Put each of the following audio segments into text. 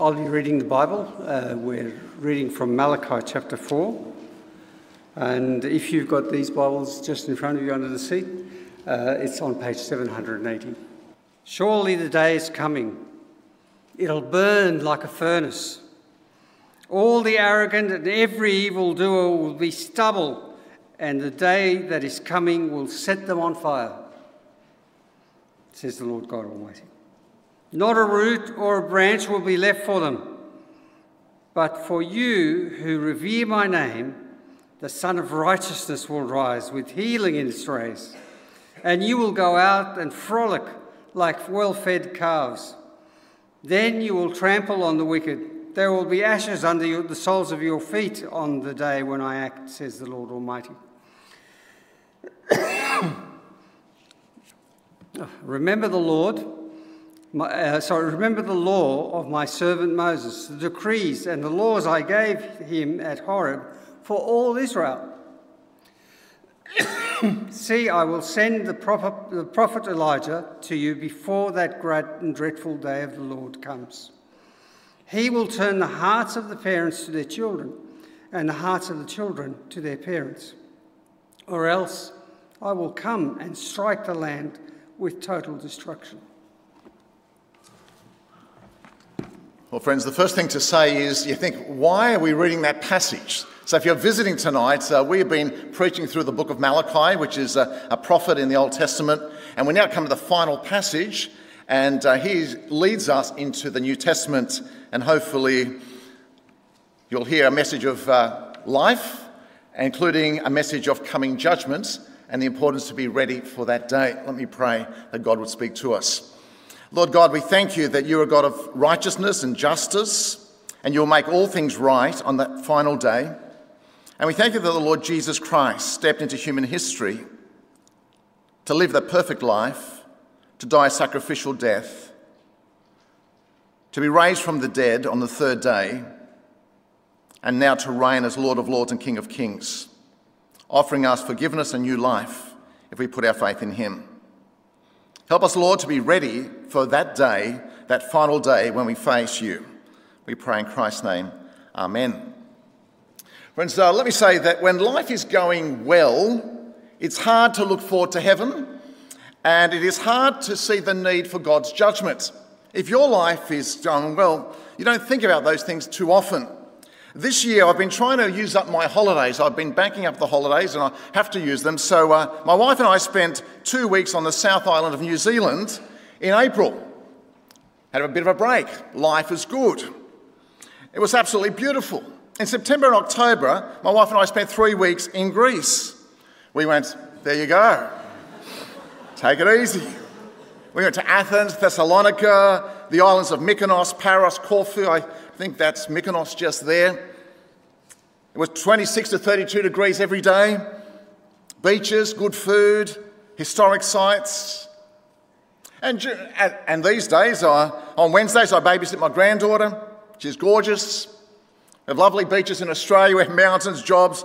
I'll be reading the Bible. Uh, we're reading from Malachi chapter 4. And if you've got these Bibles just in front of you under the seat, uh, it's on page 780. Surely the day is coming. It'll burn like a furnace. All the arrogant and every evildoer will be stubble, and the day that is coming will set them on fire, says the Lord God Almighty. Not a root or a branch will be left for them. But for you who revere my name, the Sun of Righteousness will rise with healing in its rays, and you will go out and frolic like well fed calves. Then you will trample on the wicked. There will be ashes under your, the soles of your feet on the day when I act, says the Lord Almighty. Remember the Lord my, uh, sorry, remember the law of my servant Moses, the decrees and the laws I gave him at Horeb for all Israel. See, I will send the prophet, the prophet Elijah to you before that great and dreadful day of the Lord comes. He will turn the hearts of the parents to their children and the hearts of the children to their parents. Or else I will come and strike the land with total destruction. Well, friends, the first thing to say is you think, why are we reading that passage? So, if you're visiting tonight, uh, we have been preaching through the book of Malachi, which is a, a, prophet in the Old Testament, and we now come to the final passage, and uh, he leads us into the New Testament, and hopefully you'll hear a message of uh, life, including a message of coming judgment, and the importance to be ready for that day. Let me pray that God would speak to us. Lord God, we thank you that you're a God of righteousness and justice, and you'll make all things right on that final day. And we thank you that the Lord Jesus Christ stepped into human history to live the perfect life, to die a sacrificial death, to be raised from the dead on the third day, and now to reign as Lord of Lords and King of Kings, offering us forgiveness and new life if we put our faith in Him. Help us, Lord, to be ready for that day, that final day when we face you. We pray in Christ's name. Amen. Friends, uh, let me say that when life is going well, it's hard to look forward to heaven, and it is hard to see the need for God's judgment. If your life is going well, you don't think about those things too often. This year, I've been trying to use up my holidays. I've been banking up the holidays and I have to use them. So, uh, my wife and I spent two weeks on the South Island of New Zealand in April. Had a bit of a break. Life is good. It was absolutely beautiful. In September and October, my wife and I spent three weeks in Greece. We went, there you go. Take it easy. We went to Athens, Thessalonica, the islands of Mykonos, Paros, Corfu. I think that's Mykonos just there. It was 26 to 32 degrees every day. Beaches, good food, historic sites. And, and these days, uh, on Wednesdays, I babysit my granddaughter. She's gorgeous. We have lovely beaches in Australia. We have mountains, jobs.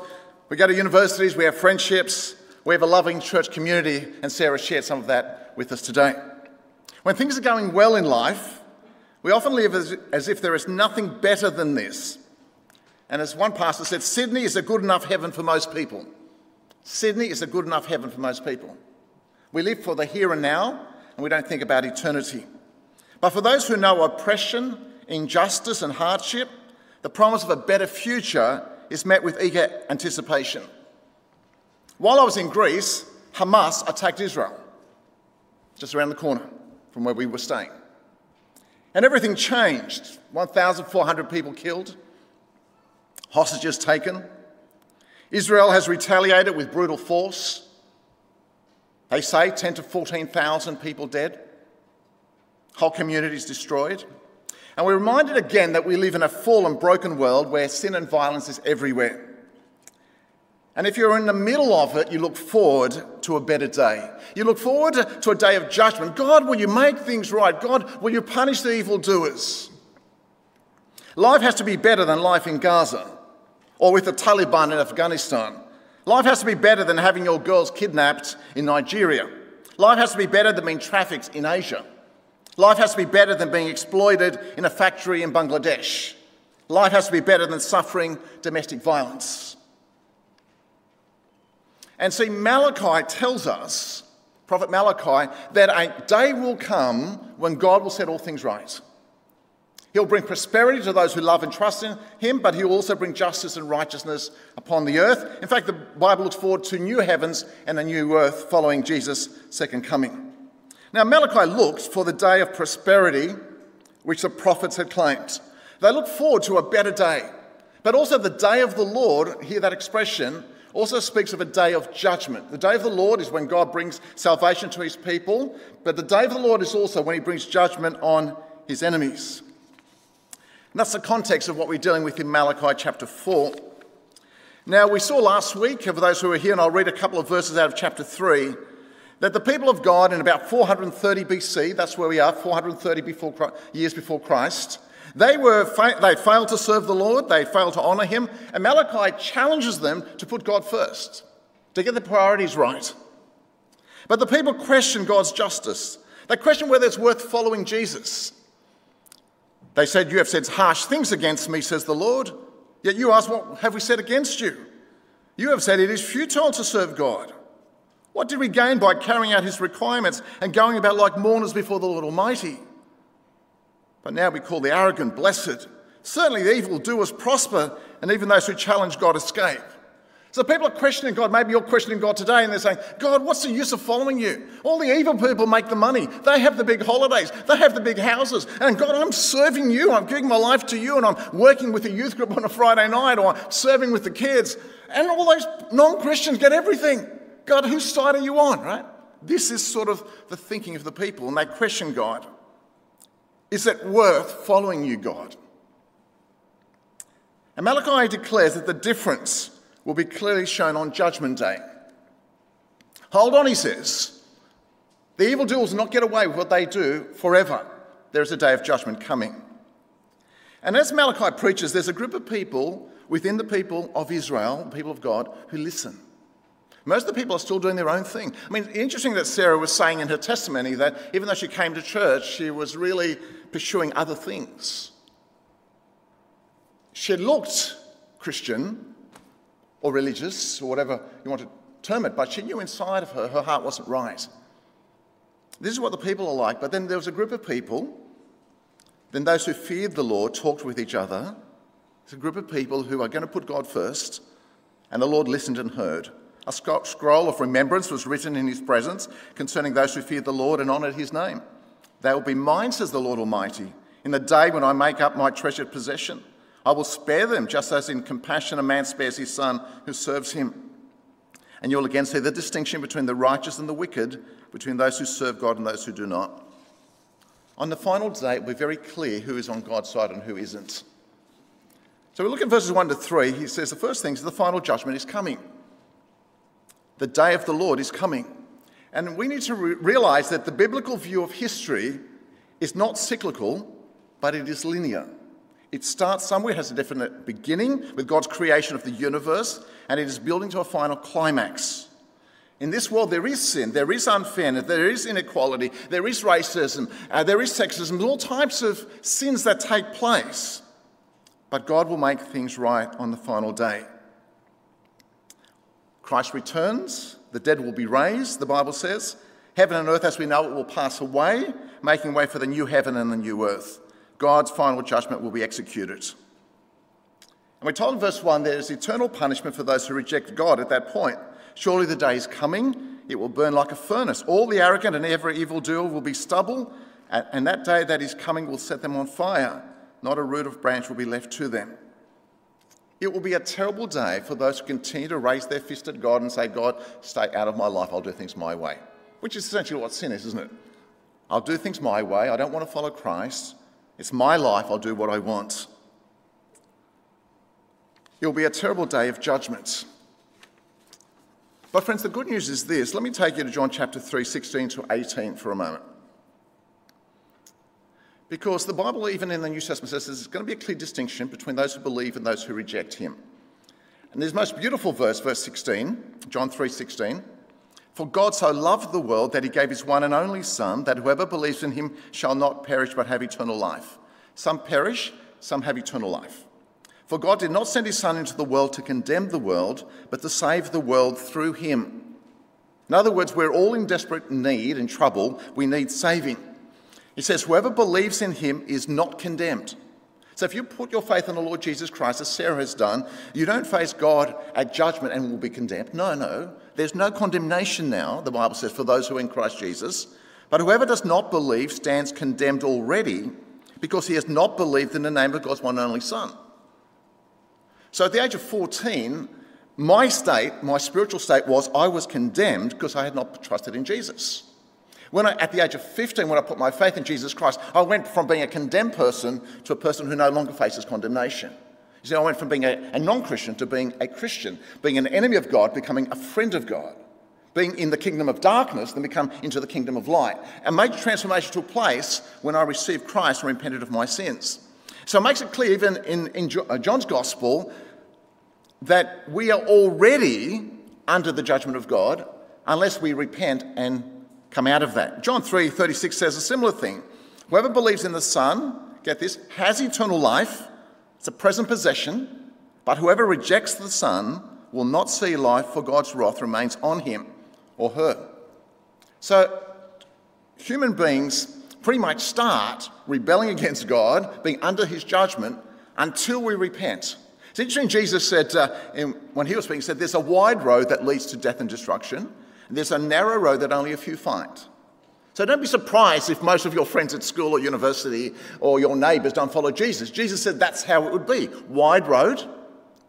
We go to universities. We have friendships. We have a loving church community. And Sarah shared some of that with us today. When things are going well in life, we often live as, as if there is nothing better than this. And as one pastor said, Sydney is a good enough heaven for most people. Sydney is a good enough heaven for most people. We live for the here and now, and we don't think about eternity. But for those who know oppression, injustice, and hardship, the promise of a better future is met with eager anticipation. While I was in Greece, Hamas attacked Israel, just around the corner from where we were staying. And everything changed 1,400 people killed, hostages taken. Israel has retaliated with brutal force. They say 10 to 14,000 people dead, whole communities destroyed. And we're reminded again that we live in a fallen, broken world where sin and violence is everywhere. And if you're in the middle of it, you look forward to a better day. You look forward to a day of judgment. God, will you make things right? God, will you punish the evildoers? Life has to be better than life in Gaza or with the Taliban in Afghanistan. Life has to be better than having your girls kidnapped in Nigeria. Life has to be better than being trafficked in Asia. Life has to be better than being exploited in a factory in Bangladesh. Life has to be better than suffering domestic violence. And see, Malachi tells us, Prophet Malachi, that a day will come when God will set all things right. He'll bring prosperity to those who love and trust in him, but he'll also bring justice and righteousness upon the earth. In fact, the Bible looks forward to new heavens and a new earth following Jesus' second coming. Now, Malachi looks for the day of prosperity which the prophets had claimed. They look forward to a better day. But also, the day of the Lord, hear that expression, also speaks of a day of judgment. The day of the Lord is when God brings salvation to his people, but the day of the Lord is also when he brings judgment on his enemies. And that's the context of what we're dealing with in Malachi chapter 4. Now, we saw last week, for those who are here, and I'll read a couple of verses out of chapter 3, that the people of God in about 430 BC, that's where we are, 430 before, years before Christ, they, were, they failed to serve the Lord, they failed to honour Him, and Malachi challenges them to put God first, to get the priorities right. But the people question God's justice. They question whether it's worth following Jesus. They said, You have said harsh things against me, says the Lord. Yet you ask, What have we said against you? You have said it is futile to serve God. What did we gain by carrying out his requirements and going about like mourners before the Lord Almighty? But now we call the arrogant blessed. Certainly the evil doers prosper, and even those who challenge God escape. So people are questioning God. Maybe you're questioning God today and they're saying, God, what's the use of following you? All the evil people make the money. They have the big holidays. They have the big houses. And God, I'm serving you. I'm giving my life to you and I'm working with a youth group on a Friday night or serving with the kids. And all those non Christians get everything. God, whose side are you on, right? This is sort of the thinking of the people. And they question God. Is it worth following you, God? And Malachi declares that the difference will be clearly shown on Judgment Day. Hold on, he says. The evildoers will not get away with what they do forever. There is a day of judgment coming. And as Malachi preaches, there's a group of people within the people of Israel, people of God, who listen. Most of the people are still doing their own thing. I mean, interesting that Sarah was saying in her testimony that even though she came to church, she was really pursuing other things. She looked Christian, or religious or whatever you want to term it, but she knew inside of her her heart wasn't right. This is what the people are like. But then there was a group of people, then those who feared the Lord talked with each other. It's a group of people who are going to put God first, and the Lord listened and heard. A scroll of remembrance was written in his presence concerning those who feared the Lord and honoured his name. They will be mine, says the Lord Almighty, in the day when I make up my treasured possession. I will spare them, just as in compassion a man spares his son who serves him. And you'll again see the distinction between the righteous and the wicked, between those who serve God and those who do not. On the final day, we're very clear who is on God's side and who isn't. So we look at verses 1 to 3. He says the first thing is the final judgment is coming. The day of the Lord is coming. And we need to re- realize that the biblical view of history is not cyclical, but it is linear. It starts somewhere, has a definite beginning with God's creation of the universe, and it is building to a final climax. In this world, there is sin, there is unfairness, there is inequality, there is racism, uh, there is sexism, all types of sins that take place. But God will make things right on the final day. Christ returns, the dead will be raised, the Bible says. Heaven and earth as we know it will pass away, making way for the new heaven and the new earth. God's final judgment will be executed. And we're told in verse 1 there is eternal punishment for those who reject God at that point. Surely the day is coming, it will burn like a furnace. All the arrogant and every evildoer will be stubble, and that day that is coming will set them on fire. Not a root of branch will be left to them. It will be a terrible day for those who continue to raise their fist at God and say, God, stay out of my life, I'll do things my way. Which is essentially what sin is, isn't it? I'll do things my way, I don't want to follow Christ. It's my life, I'll do what I want. It will be a terrible day of judgment. But, friends, the good news is this. Let me take you to John chapter 3, 16 to 18 for a moment. Because the Bible, even in the New Testament, says there's going to be a clear distinction between those who believe and those who reject him. And there's most beautiful verse, verse 16, John 3 16. For God so loved the world that he gave his one and only Son, that whoever believes in him shall not perish but have eternal life. Some perish, some have eternal life. For God did not send his Son into the world to condemn the world, but to save the world through him. In other words, we're all in desperate need and trouble. We need saving. He says, Whoever believes in him is not condemned. So if you put your faith in the Lord Jesus Christ, as Sarah has done, you don't face God at judgment and will be condemned. No, no. There's no condemnation now, the Bible says, for those who are in Christ Jesus. But whoever does not believe stands condemned already because he has not believed in the name of God's one and only Son. So at the age of 14, my state, my spiritual state was I was condemned because I had not trusted in Jesus. When I, at the age of 15, when I put my faith in Jesus Christ, I went from being a condemned person to a person who no longer faces condemnation. You see, I went from being a, a non Christian to being a Christian, being an enemy of God, becoming a friend of God, being in the kingdom of darkness, then become into the kingdom of light. A major transformation took place when I received Christ and repented of my sins. So it makes it clear, even in, in uh, John's gospel, that we are already under the judgment of God unless we repent and come out of that. John 3 36 says a similar thing. Whoever believes in the Son, get this, has eternal life. It's a present possession. But whoever rejects the Son will not see life, for God's wrath remains on him or her. So, human beings pretty much start rebelling against God, being under his judgment, until we repent. It's interesting, Jesus said, uh, in, when he was speaking, he said, There's a wide road that leads to death and destruction, and there's a narrow road that only a few find. So don't be surprised if most of your friends at school or university or your neighbours don't follow Jesus. Jesus said that's how it would be wide road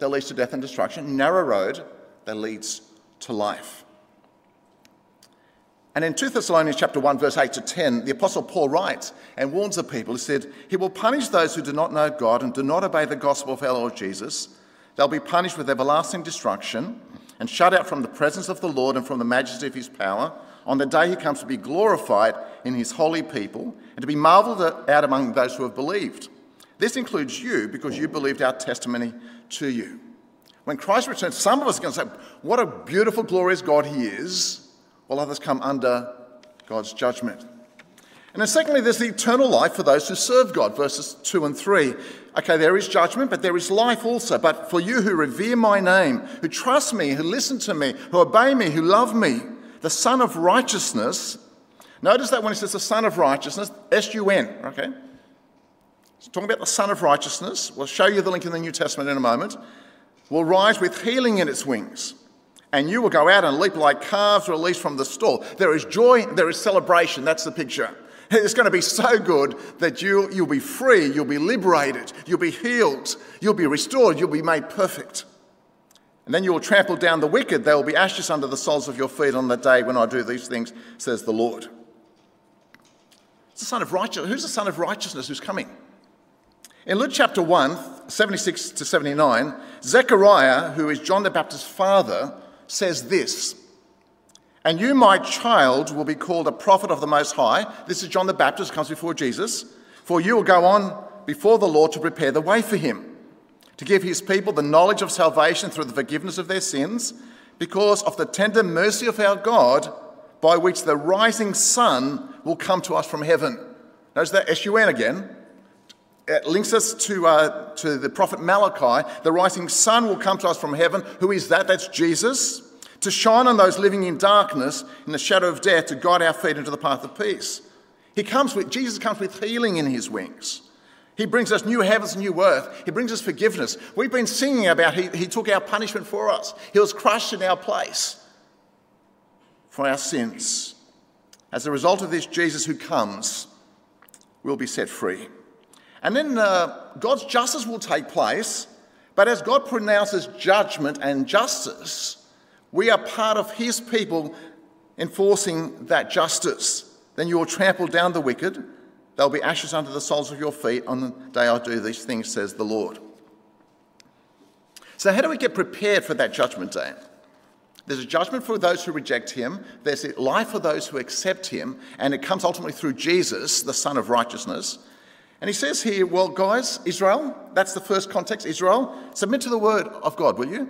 that leads to death and destruction, narrow road that leads to life. And in 2 Thessalonians chapter 1, verse 8 to 10, the Apostle Paul writes and warns the people. He said, He will punish those who do not know God and do not obey the gospel of our Lord Jesus. They'll be punished with everlasting destruction and shut out from the presence of the Lord and from the majesty of his power on the day he comes to be glorified in his holy people and to be marveled at among those who have believed. This includes you because you believed our testimony to you. When Christ returns, some of us are going to say, What a beautiful, glorious God he is, while others come under God's judgment. And then, secondly, there's the eternal life for those who serve God, verses 2 and 3. Okay, there is judgment, but there is life also. But for you who revere my name, who trust me, who listen to me, who obey me, who love me, the Sun of Righteousness, notice that when it says the Sun of Righteousness, S U N, okay? It's talking about the Son of Righteousness. We'll show you the link in the New Testament in a moment. Will rise with healing in its wings. And you will go out and leap like calves released from the stall. There is joy, there is celebration. That's the picture. It's going to be so good that you'll, you'll be free, you'll be liberated, you'll be healed, you'll be restored, you'll be made perfect. And then you will trample down the wicked. There will be ashes under the soles of your feet on the day when I do these things, says the Lord. It's the Son of Righteousness. Who's the Son of Righteousness who's coming? In Luke chapter 1, 76 to 79, Zechariah, who is John the Baptist's father, says this and you, my child, will be called a prophet of the Most High. This is John the Baptist, comes before Jesus. For you will go on before the Lord to prepare the way for him, to give his people the knowledge of salvation through the forgiveness of their sins, because of the tender mercy of our God, by which the rising sun will come to us from heaven. Notice that S-U-N again. It links us to, uh, to the prophet Malachi. The rising sun will come to us from heaven. Who is that? That's Jesus to shine on those living in darkness, in the shadow of death, to guide our feet into the path of peace. He comes with, Jesus comes with healing in his wings. He brings us new heavens and new earth. He brings us forgiveness. We've been singing about he, he took our punishment for us. He was crushed in our place for our sins. As a result of this, Jesus who comes will be set free. And then uh, God's justice will take place, but as God pronounces judgment and justice, we are part of his people enforcing that justice. Then you will trample down the wicked. There'll be ashes under the soles of your feet on the day I do these things, says the Lord. So, how do we get prepared for that judgment day? There's a judgment for those who reject him, there's a life for those who accept him, and it comes ultimately through Jesus, the Son of Righteousness. And he says here, well, guys, Israel, that's the first context, Israel, submit to the word of God, will you?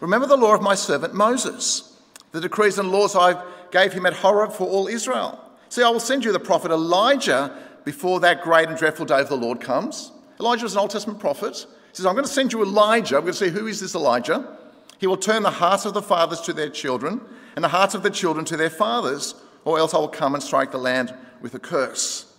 Remember the law of my servant Moses, the decrees and laws I've gave him at Horeb for all Israel. See, I will send you the prophet Elijah before that great and dreadful day of the Lord comes. Elijah was an Old Testament prophet. He says, I'm going to send you Elijah. We're going to see who is this Elijah. He will turn the hearts of the fathers to their children and the hearts of the children to their fathers, or else I will come and strike the land with a curse.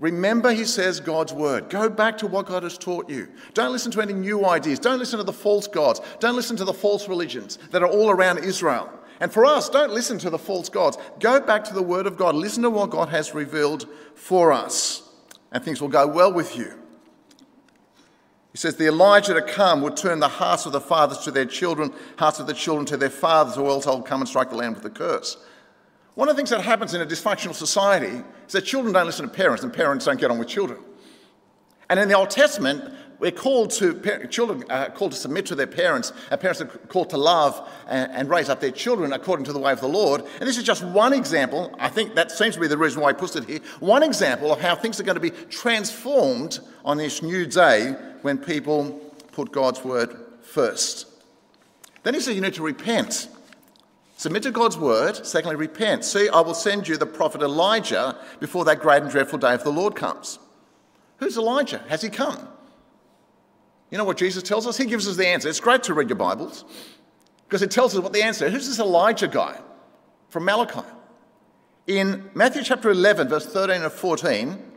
Remember, he says, God's word. Go back to what God has taught you. Don't listen to any new ideas. Don't listen to the false gods. Don't listen to the false religions that are all around Israel. And for us, don't listen to the false gods. Go back to the word of God. Listen to what God has revealed for us, and things will go well with you. He says, The Elijah to come would turn the hearts of the fathers to their children, hearts of the children to their fathers, or else I'll come and strike the land with a curse. One of the things that happens in a dysfunctional society is that children don't listen to parents and parents don't get on with children. And in the Old Testament, we're called to, children are called to submit to their parents, and parents are called to love and, and, raise up their children according to the way of the Lord. And this is just one example. I think that seems to be the reason why I put it here. One example of how things are going to be transformed on this new day when people put God's word first. Then he says you need to repent. Submit to God's word. Secondly, repent. See, I will send you the prophet Elijah before that great and dreadful day of the Lord comes. Who's Elijah? Has he come? You know what Jesus tells us? He gives us the answer. It's great to read your Bibles because it tells us what the answer is. Who's this Elijah guy from Malachi? In Matthew chapter 11, verse 13 and 14,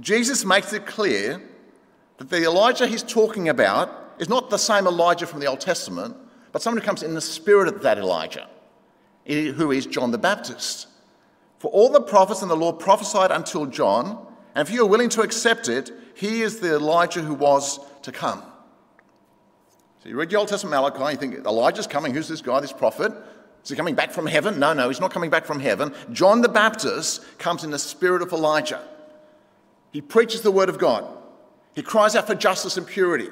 Jesus makes it clear that the Elijah he's talking about is not the same Elijah from the Old Testament, but someone who comes in the spirit of that Elijah who is John the Baptist. For all the prophets and the law prophesied until John, and if you are willing to accept it, he is the Elijah who was to come. So you read the Old Testament Malachi, you think Elijah's coming. Who's this guy, this prophet? Is he coming back from heaven? No, no, he's not coming back from heaven. John the Baptist comes in the spirit of Elijah. He preaches the word of God. He cries out for justice and purity.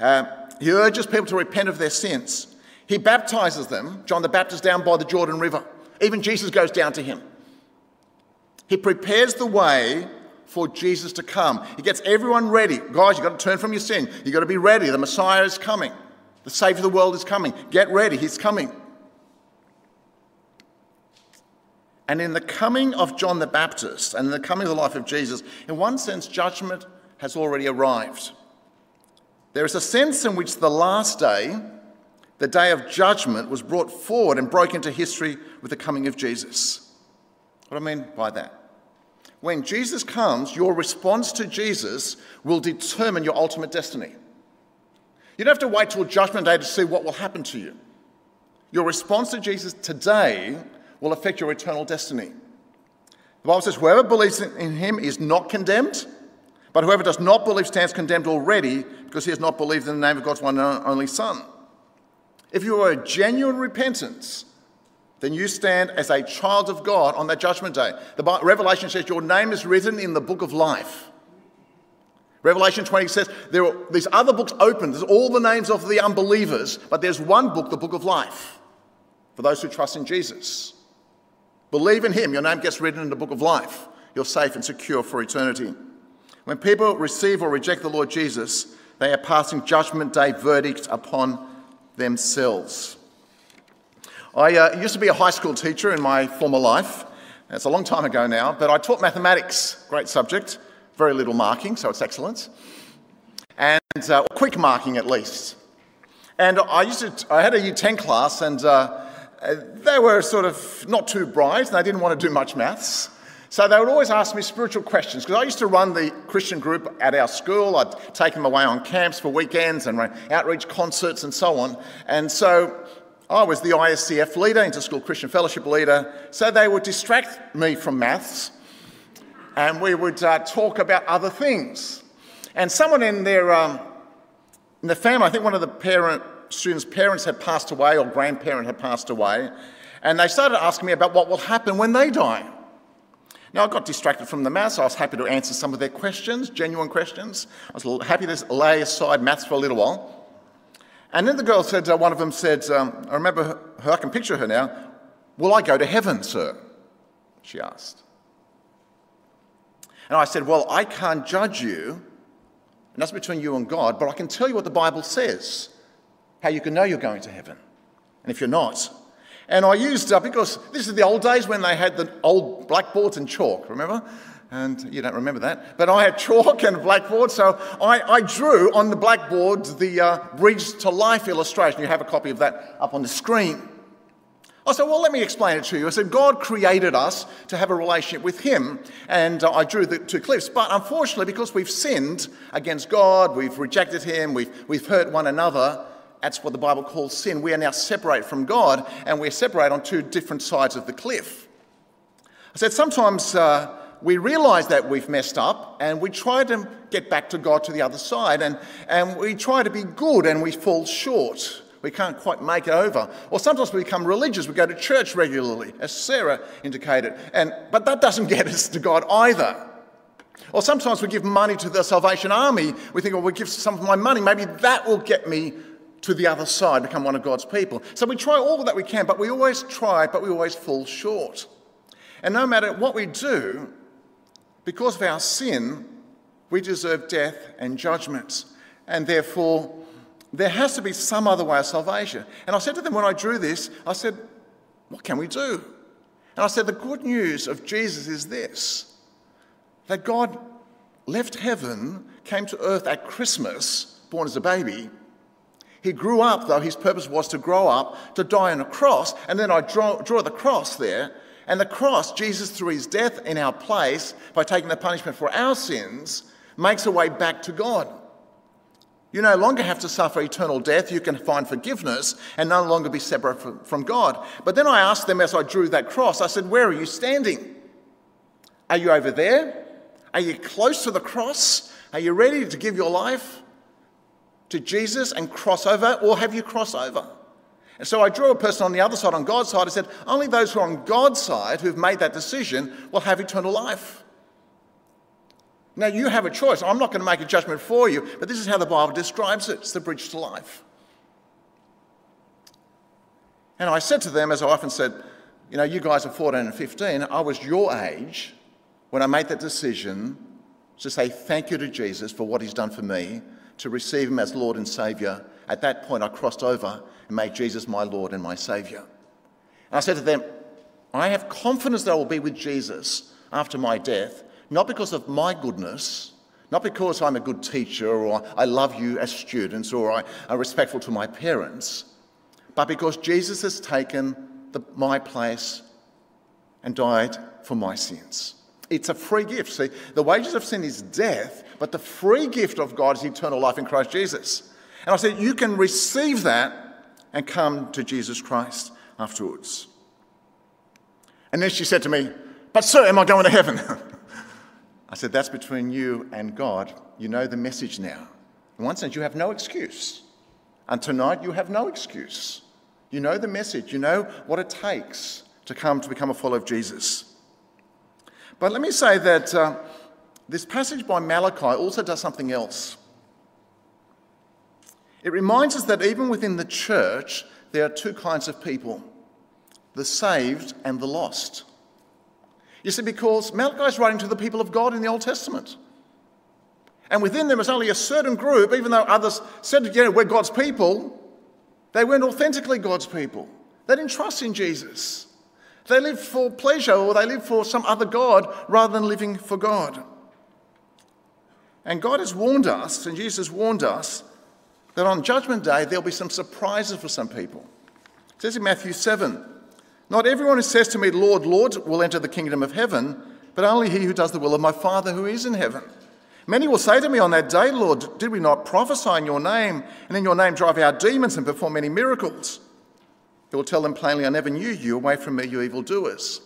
Uh, he urges people to repent of their sins. He baptizes them, John the Baptist, down by the Jordan River. Even Jesus goes down to him. He prepares the way for Jesus to come. He gets everyone ready. Guys, you've got to turn from your sin. You've got to be ready. The Messiah is coming. The Savior of the world is coming. Get ready. He's coming. And in the coming of John the Baptist and in the coming of the life of Jesus, in one sense, judgment has already arrived. There is a sense in which the last day, the day of judgment was brought forward and broke into history with the coming of Jesus. What do I mean by that? When Jesus comes, your response to Jesus will determine your ultimate destiny. You don't have to wait till Judgment Day to see what will happen to you. Your response to Jesus today will affect your eternal destiny. The Bible says, Whoever believes in him is not condemned, but whoever does not believe stands condemned already because he has not believed in the name of God's one and only Son. If you are a genuine repentance, then you stand as a child of God on that judgment day. The Revelation says your name is written in the book of life. Revelation 20 says there are these other books open. There's all the names of the unbelievers, but there's one book, the book of life, for those who trust in Jesus. Believe in Him, your name gets written in the book of life. You're safe and secure for eternity. When people receive or reject the Lord Jesus, they are passing judgment day verdict upon themselves. I uh, used to be a high school teacher in my former life. It's a long time ago now, but I taught mathematics, great subject, very little marking, so it's excellent, and uh, quick marking at least. And I used to, I had a U10 class, and uh, they were sort of not too bright, and they didn't want to do much maths. So they would always ask me spiritual questions because I used to run the Christian group at our school. I'd take them away on camps for weekends and outreach concerts and so on. And so I was the ISCF leader, Interschool Christian Fellowship leader. So they would distract me from maths and we would uh, talk about other things. And someone in their um, in the family, I think one of the parent students' parents had passed away or grandparent had passed away, and they started asking me about what will happen when they die. Now, I got distracted from the maths. I was happy to answer some of their questions, genuine questions. I was happy to lay aside maths for a little while. And then the girl said, uh, one of them said, um, I remember her, I can picture her now, Will I go to heaven, sir? She asked. And I said, Well, I can't judge you, and that's between you and God, but I can tell you what the Bible says, how you can know you're going to heaven, and if you're not. And I used, uh, because this is the old days when they had the old blackboards and chalk, remember? And you don't remember that. But I had chalk and a blackboard, so I, I drew on the blackboard the uh, Bridge to Life illustration. You have a copy of that up on the screen. I said, Well, let me explain it to you. I said, God created us to have a relationship with Him, and uh, I drew the two cliffs. But unfortunately, because we've sinned against God, we've rejected Him, we've, we've hurt one another, that's what the Bible calls sin. We are now separated from God, and we're separated on two different sides of the cliff. I said, Sometimes uh, we realize that we've messed up, and we try to get back to God to the other side, and, and we try to be good, and we fall short. We can't quite make it over. Or sometimes we become religious. We go to church regularly, as Sarah indicated. And, but that doesn't get us to God either. Or sometimes we give money to the Salvation Army. We think, oh, well, we give some of my money. Maybe that will get me to the other side, become one of God's people. So we try all that we can, but we always try, but we always fall short. And no matter what we do, because of our sin, we deserve death and judgment. And therefore, there has to be some other way of salvation. And I said to them when I drew this, I said, What can we do? And I said, The good news of Jesus is this that God left heaven, came to earth at Christmas, born as a baby. He grew up, though his purpose was to grow up, to die on a cross. And then I draw, draw the cross there. And the cross, Jesus, through his death in our place, by taking the punishment for our sins, makes a way back to God. You no longer have to suffer eternal death. You can find forgiveness and no longer be separate from, God. But then I asked them as I drew that cross, I said, Where are you standing? Are you over there? Are you close to the cross? Are you ready to give your life to Jesus and cross over? Or have you crossed over? And so I drew a person on the other side, on God's side. I said, Only those who are on God's side who've made that decision will have eternal life. Now, you have a choice. I'm not going to make a judgment for you, but this is how the Bible describes it it's the bridge to life. And I said to them, as I often said, you know, you guys are 14 and 15. I was your age when I made that decision to say thank you to Jesus for what he's done for me, to receive him as Lord and Saviour. At that point, I crossed over and made Jesus my Lord and my Saviour. And I said to them, I have confidence that I will be with Jesus after my death not because of my goodness, not because I'm a good teacher or I love you as students or I am respectful to my parents, but because Jesus has taken the, my place and died for my sins. It's a free gift. See, the wages of sin is death, but the free gift of God is eternal life in Christ Jesus. And I said, you can receive that and come to Jesus Christ afterwards. And then she said to me, But, sir, am I going to heaven? I said, That's between you and God. You know the message now. In one sense, you have no excuse. And tonight, you have no excuse. You know the message, you know what it takes to come to become a follower of Jesus. But let me say that uh, this passage by Malachi also does something else. It reminds us that even within the church, there are two kinds of people the saved and the lost. You see, because Malachi is writing to the people of God in the Old Testament. And within them is only a certain group, even though others said, you know, we're God's people, they weren't authentically God's people. They didn't trust in Jesus. They lived for pleasure or they lived for some other God rather than living for God. And God has warned us, and Jesus warned us, that on Judgment Day there'll be some surprises for some people. It says in Matthew 7 not everyone who says to me, Lord, Lord, will enter the kingdom of heaven, but only he who does the will of my Father who is in heaven. Many will say to me on that day, Lord, did we not prophesy in your name, and in your name drive out demons and perform many miracles? He will tell them plainly, I never knew you. Away from me, you evildoers.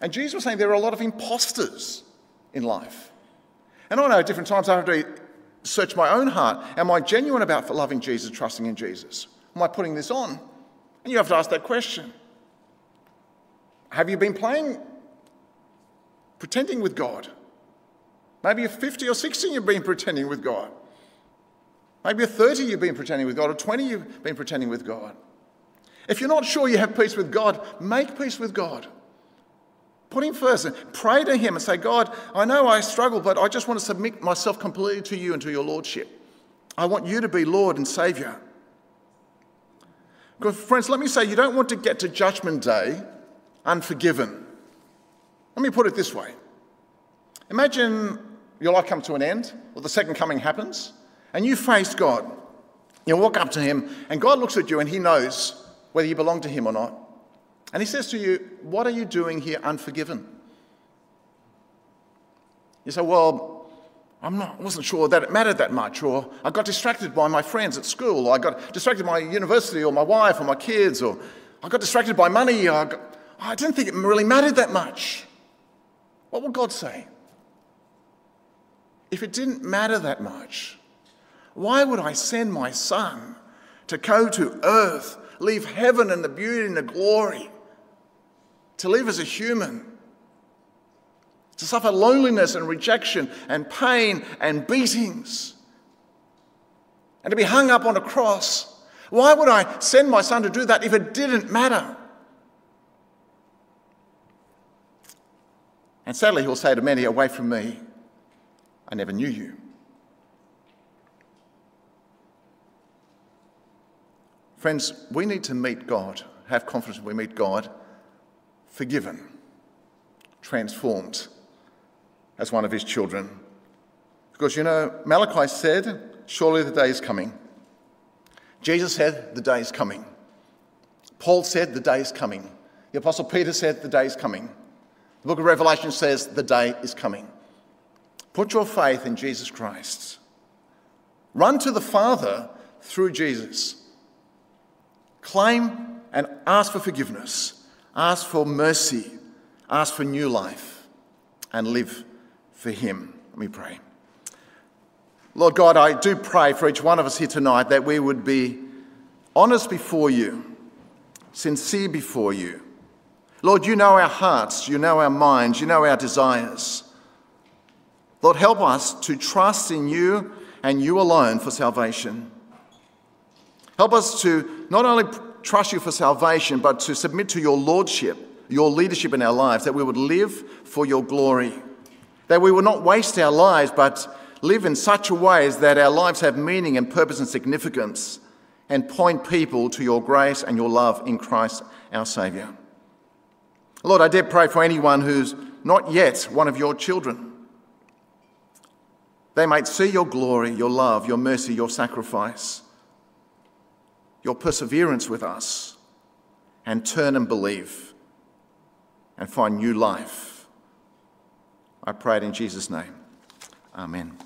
And Jesus was saying there are a lot of imposters in life. And I know at different times I have to search my own heart. Am I genuine about loving Jesus, trusting in Jesus? Am I putting this on? And you have to ask that question. Have you been playing, pretending with God? Maybe you're 50 or 60 you've been pretending with God. Maybe you're 30 you've been pretending with God, or 20 you've been pretending with God. If you're not sure you have peace with God, make peace with God. Put Him first and pray to Him and say, God, I know I struggle, but I just want to submit myself completely to you and to your Lordship. I want you to be Lord and Saviour. Because, friends, let me say, you don't want to get to Judgment Day unforgiven. Let me put it this way Imagine your life comes to an end, or the second coming happens, and you face God. You walk up to Him, and God looks at you and He knows whether you belong to Him or not. And He says to you, What are you doing here unforgiven? You say, Well, I'm not, I wasn't sure that it mattered that much, or I got distracted by my friends at school, or I got distracted by university, or my wife, or my kids, or I got distracted by money. I, got, I didn't think it really mattered that much. What would God say? If it didn't matter that much, why would I send my son to go to earth, leave heaven and the beauty and the glory, to live as a human? to suffer loneliness and rejection and pain and beatings, and to be hung up on a cross. Why would I send my son to do that if it didn't matter? And sadly, he'll say to many, Away from me, I never knew you. Friends, we need to meet God, have confidence we meet God, forgiven, transformed as one of his children. Because you know, Malachi said, Surely the day is coming. Jesus said, The day is coming. Paul said, The day is coming. The Apostle Peter said, The day is coming. The book of Revelation says, The day is coming. Put your faith in Jesus Christ. Run to the Father through Jesus. Claim and ask for forgiveness. Ask for mercy. Ask for new life. And live for him. Let me pray. Lord God, I do pray for each one of us here tonight that we would be honest before you, sincere before you. Lord, you know our hearts, you know our minds, you know our desires. Lord, help us to trust in you and you alone for salvation. Help us to not only trust you for salvation, but to submit to your lordship, your leadership in our lives, that we would live for your glory that we would not waste our lives, but live in such a way as that our lives have meaning and purpose and significance and point people to your grace and your love in Christ our Saviour. Lord, I dare pray for anyone who's not yet one of your children. They might see your glory, your love, your mercy, your sacrifice, your perseverance with us, and turn and believe and find new life I pray it in Jesus' name. Amen.